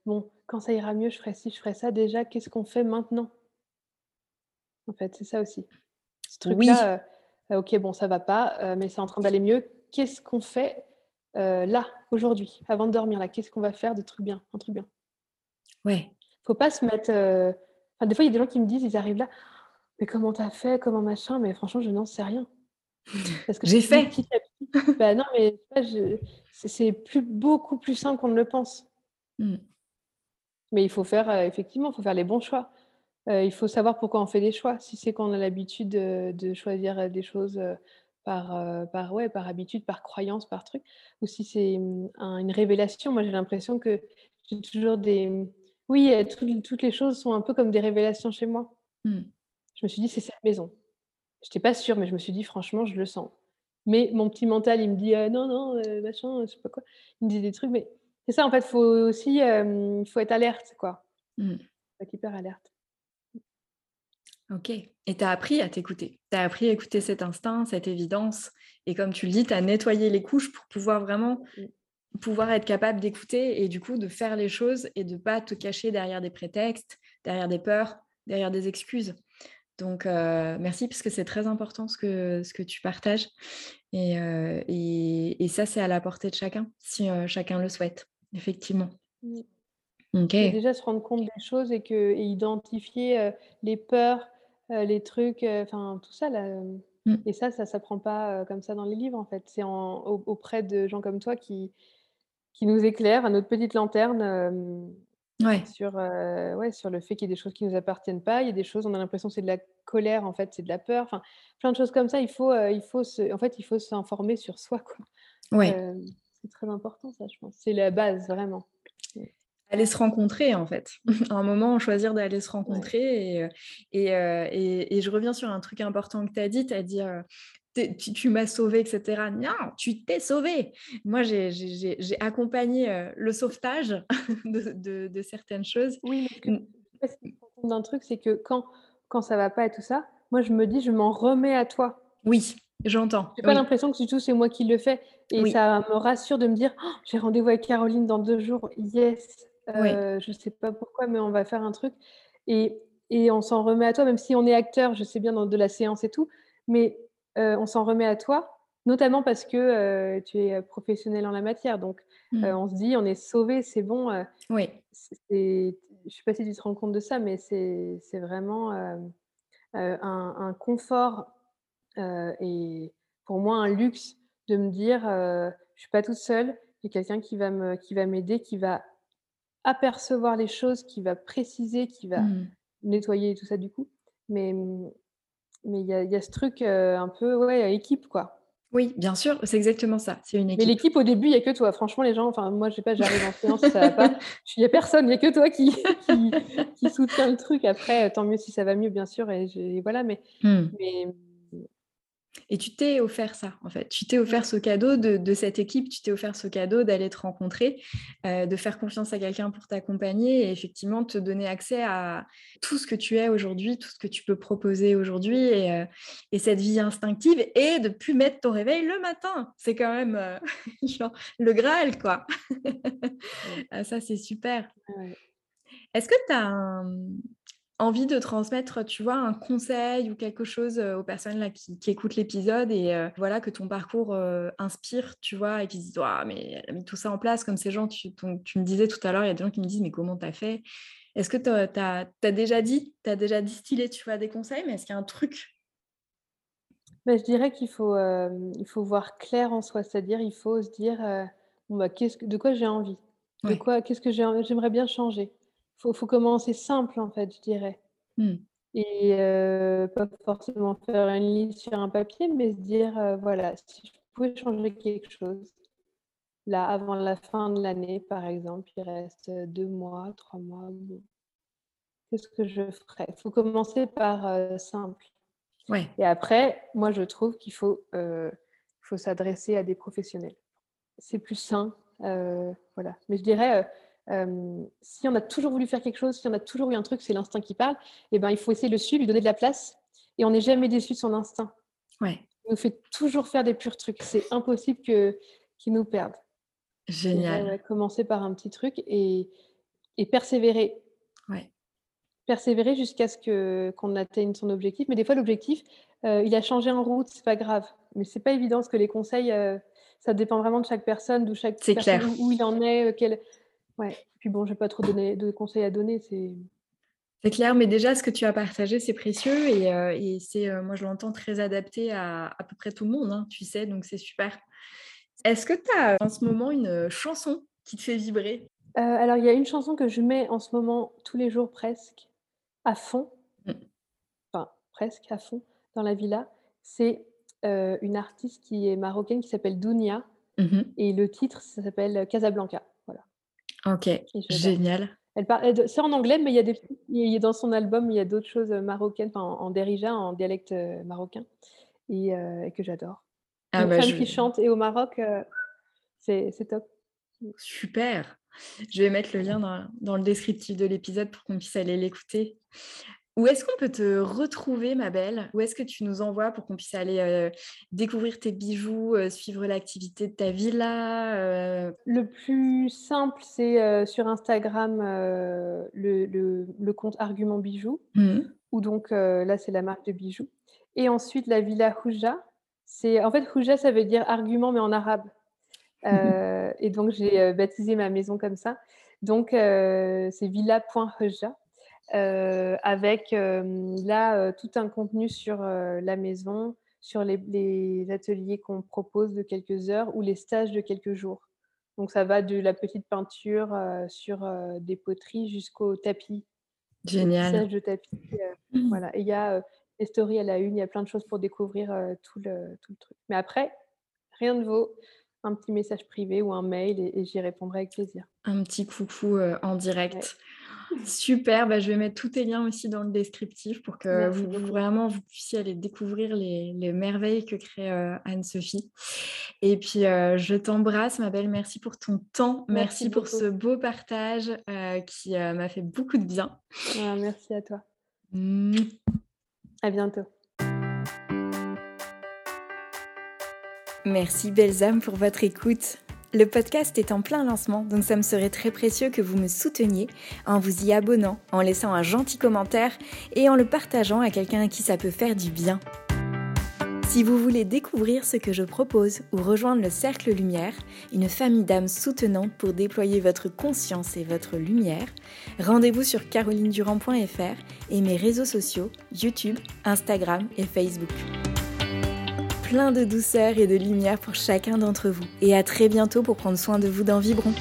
bon, quand ça ira mieux, je ferai ci, je ferai ça. Déjà, qu'est-ce qu'on fait maintenant? En fait, c'est ça aussi. Ce truc-là, ok, bon, ça va pas, mais c'est en train d'aller mieux qu'est-ce qu'on fait euh, là, aujourd'hui, avant de dormir là Qu'est-ce qu'on va faire de truc bien, un truc bien? Ouais. Faut pas se mettre. Euh, enfin, des fois, il y a des gens qui me disent, ils arrivent là, mais comment t'as fait, comment machin? Mais franchement, je n'en sais rien. [laughs] Parce que j'ai fait. [laughs] bah, non, mais c'est plus beaucoup plus simple qu'on ne le pense. Hmm. Mais il faut faire, euh, effectivement, il faut faire les bons choix. il faut savoir pourquoi on fait des choix. Si c'est qu'on a l'habitude de, choisir des choses par, par, ouais, par habitude, par croyance, par truc, ou si c'est mmh, une révélation. Moi, j'ai l'impression que j'ai toujours des... Mmh, oui, toutes les choses sont un peu comme des révélations chez moi. Mmh. Je me suis dit, c'est cette maison. Je n'étais pas sûre, mais je me suis dit, franchement, je le sens. Mais mon petit mental, il me dit, «Ah non, non, machin, je sais pas quoi. Il me dit des trucs, mais c'est ça, en fait, il faut aussi, faut être alerte, quoi. Mmh. Faut être hyper alerte. Ok. Et tu as appris à t'écouter. Tu as appris à écouter cet instinct, cette évidence. Et comme tu le dis, tu as nettoyé les couches pour pouvoir vraiment mmh. pouvoir être capable d'écouter et du coup de faire les choses et de pas te cacher derrière des prétextes, derrière des peurs, derrière des excuses. Donc, euh, merci parce que c'est très important ce que, ce que tu partages. Et, euh, et, ça, c'est à la portée de chacun, si euh, chacun le souhaite, effectivement. Déjà se rendre compte des choses et, que, et identifier les peurs, euh, les trucs, euh, enfin tout ça là. Euh, mmh. Et ça, ça s'apprend pas comme ça dans les livres en fait. C'est auprès de gens comme toi qui, qui nous éclairent à notre petite lanterne ouais. sur, ouais, sur le fait qu'il y a des choses qui nous appartiennent pas. Il y a des choses, on a l'impression que c'est de la colère, en fait, c'est de la peur. Enfin, plein de choses comme ça. Il faut, il faut se, en fait, il faut s'informer sur soi. Quoi. Ouais. c'est très important, ça, je pense. C'est la base, vraiment aller se rencontrer en fait. à [laughs] un moment, choisir d'aller se rencontrer. Et, euh, et, et, je reviens sur un truc important que tu as dit, tu as dit tu, m'as sauvé, etc. Non, tu t'es sauvé. Moi, j'ai accompagné le sauvetage [laughs] de, de, certaines choses. Oui, mais d'un truc, c'est que quand, quand ça va pas et tout ça, moi, je me dis, je m'en remets à toi. Oui, j'entends. J'ai pas l'impression que du tout c'est moi qui le fais. Et ça me rassure de me dire, «Oh, j'ai rendez-vous avec Caroline dans deux jours. Yes, je ne sais pas pourquoi, mais on va faire un truc. Et, et on s'en remet à toi, même si on est acteur, je sais bien, dans de la séance et tout, mais on s'en remet à toi, notamment parce que tu es professionnel en la matière. Donc, mmh. on se dit, on est sauvé, c'est bon. oui. je ne sais pas si tu te rends compte de ça, mais c'est vraiment un, un, confort et pour moi un luxe de me dire, je ne suis pas toute seule, il y a quelqu'un qui va m'aider, qui va apercevoir les choses, qui va préciser, qui va mmh. nettoyer tout ça du coup. Mais mais il y, a ce truc un peu ouais équipe quoi. Oui, bien sûr, c'est exactement ça. C'est une équipe. Mais l'équipe au début, il y a que toi. Franchement, les gens, enfin moi, je sais pas, j'arrive en séance, ça va pas. [laughs] Il y a personne, il y a que toi [laughs] qui, qui, soutient le truc. Après, tant mieux si ça va mieux, bien sûr. Et, voilà, mais, mmh. mais Et tu t'es offert ça, en fait. Tu t'es offert ce cadeau de, cette équipe, tu t'es offert ce cadeau d'aller te rencontrer, euh, de faire confiance à quelqu'un pour t'accompagner et effectivement te donner accès à tout ce que tu es aujourd'hui, tout ce que tu peux proposer aujourd'hui et, euh, cette vie instinctive et de plus mettre ton réveil le matin. C'est quand même euh, [laughs] le Graal, quoi. Ah, ça, c'est super. Est-ce que tu as un, envie de transmettre, tu vois, un conseil ou quelque chose aux personnes là qui, écoutent l'épisode et voilà que ton parcours inspire, tu vois, et qui se disent ah mais elle a mis tout ça en place comme ces gens. Tu, tu me disais tout à l'heure, il y a des gens qui me disent mais comment t'as fait? Est-ce que tu as, déjà dit, tu as déjà distillé, tu vois, des conseils, mais est-ce qu'il y a un truc? Bah, je dirais qu'il faut, il faut voir clair en soi, c'est-à-dire il faut se dire bon, que, de quoi j'ai envie, de quoi, qu'est-ce que j'aimerais bien changer faut, faut commencer simple, en fait, je dirais. Mmh. Et pas forcément faire une liste sur un papier, mais se dire, voilà, si je pouvais changer quelque chose, là, avant la fin de l'année, par exemple, il reste deux mois, trois mois, qu'est-ce que je ferais? Il faut commencer par simple. Ouais. Et après, moi, je trouve qu'il faut, faut s'adresser à des professionnels. C'est plus sain. voilà. Mais je dirais, si on a toujours voulu faire quelque chose, si on a toujours eu un truc, c'est l'instinct qui parle, et eh ben, il faut essayer de le suivre, lui donner de la place, et on n'est jamais déçu de son instinct. Ouais. Il nous fait toujours faire des purs trucs. C'est impossible que, qu'il nous perde. Génial. commencer par un petit truc et, et persévérer. Ouais. Persévérer jusqu'à ce que, qu'on atteigne son objectif. Mais des fois, l'objectif, euh, il a changé en route, c'est pas grave. Mais c'est pas évident parce que les conseils, euh, ça dépend vraiment de chaque personne, d'où chaque personne, clair. Où, il en est, euh, quel, Ouais. Puis bon, je n'ai pas trop donné de conseils à donner. C'est c'est clair, mais déjà, ce que tu as partagé, c'est précieux et, euh, et c'est, euh, moi, je l'entends très adapté à à peu près tout le monde, hein, tu sais, donc c'est super. Est-ce que tu as en ce moment une chanson qui te fait vibrer? Euh, Alors, il y a une chanson que je mets en ce moment tous les jours presque à fond, mmh. enfin presque à fond dans la villa. C'est une artiste qui est marocaine qui s'appelle Dounia mmh et le titre, ça s'appelle Casablanca. Ok, génial. Elle parle, c'est en anglais, mais il y a des, il y a dans son album, il y a d'autres choses euh, marocaines, en, en derija, en dialecte euh, marocain, euh, et, que j'adore. Ah Une bah femme qui chante et au Maroc, c'est, top. Super. Je vais mettre le lien dans, dans le descriptif de l'épisode pour qu'on puisse aller l'écouter. Où est-ce qu'on peut te retrouver, ma belle? Où est-ce que tu nous envoies pour qu'on puisse aller euh, découvrir tes bijoux, euh, suivre l'activité de ta villa euh? Le plus simple, c'est sur Instagram le, compte Argument Bijoux, mmh. où donc là, c'est la marque de bijoux. Et ensuite, la villa Houja. En fait, Houja, ça veut dire argument, mais en arabe. Mmh et donc, j'ai baptisé ma maison comme ça. Donc, c'est villa.houja. Euh, avec euh, là euh, tout un contenu sur la maison, sur les, ateliers qu'on propose de quelques heures ou les stages de quelques jours. Donc ça va de la petite peinture sur des poteries jusqu'au tapis. Génial. de tapis. Mmh. Voilà. Et il y a des stories à la une, il y a plein de choses pour découvrir tout, le, tout le truc. Mais après, rien ne vaut un petit message privé ou un mail et, j'y répondrai avec plaisir. Un petit coucou en direct. Super, bah, je vais mettre tous tes liens aussi dans le descriptif pour que vous, vraiment vous puissiez aller découvrir les, merveilles que crée euh, Anne-Sophie. Et puis, euh, je t'embrasse, ma belle. Merci pour ton temps. Merci, pour ce beau partage euh, qui m'a fait beaucoup de bien. Ah, merci à toi. Mmh. À bientôt. Merci, belles âmes, pour votre écoute. Le podcast est en plein lancement, donc ça me serait très précieux que vous me souteniez en vous y abonnant, en laissant un gentil commentaire et en le partageant à quelqu'un à qui ça peut faire du bien. Si vous voulez découvrir ce que je propose ou rejoindre le Cercle Lumière, une famille d'âmes soutenantes pour déployer votre conscience et votre lumière, rendez-vous sur carolinedurand.fr et mes réseaux sociaux YouTube, Instagram et Facebook plein de douceur et de lumière pour chacun d'entre vous. Et à très bientôt pour prendre soin de vous dans Vibron.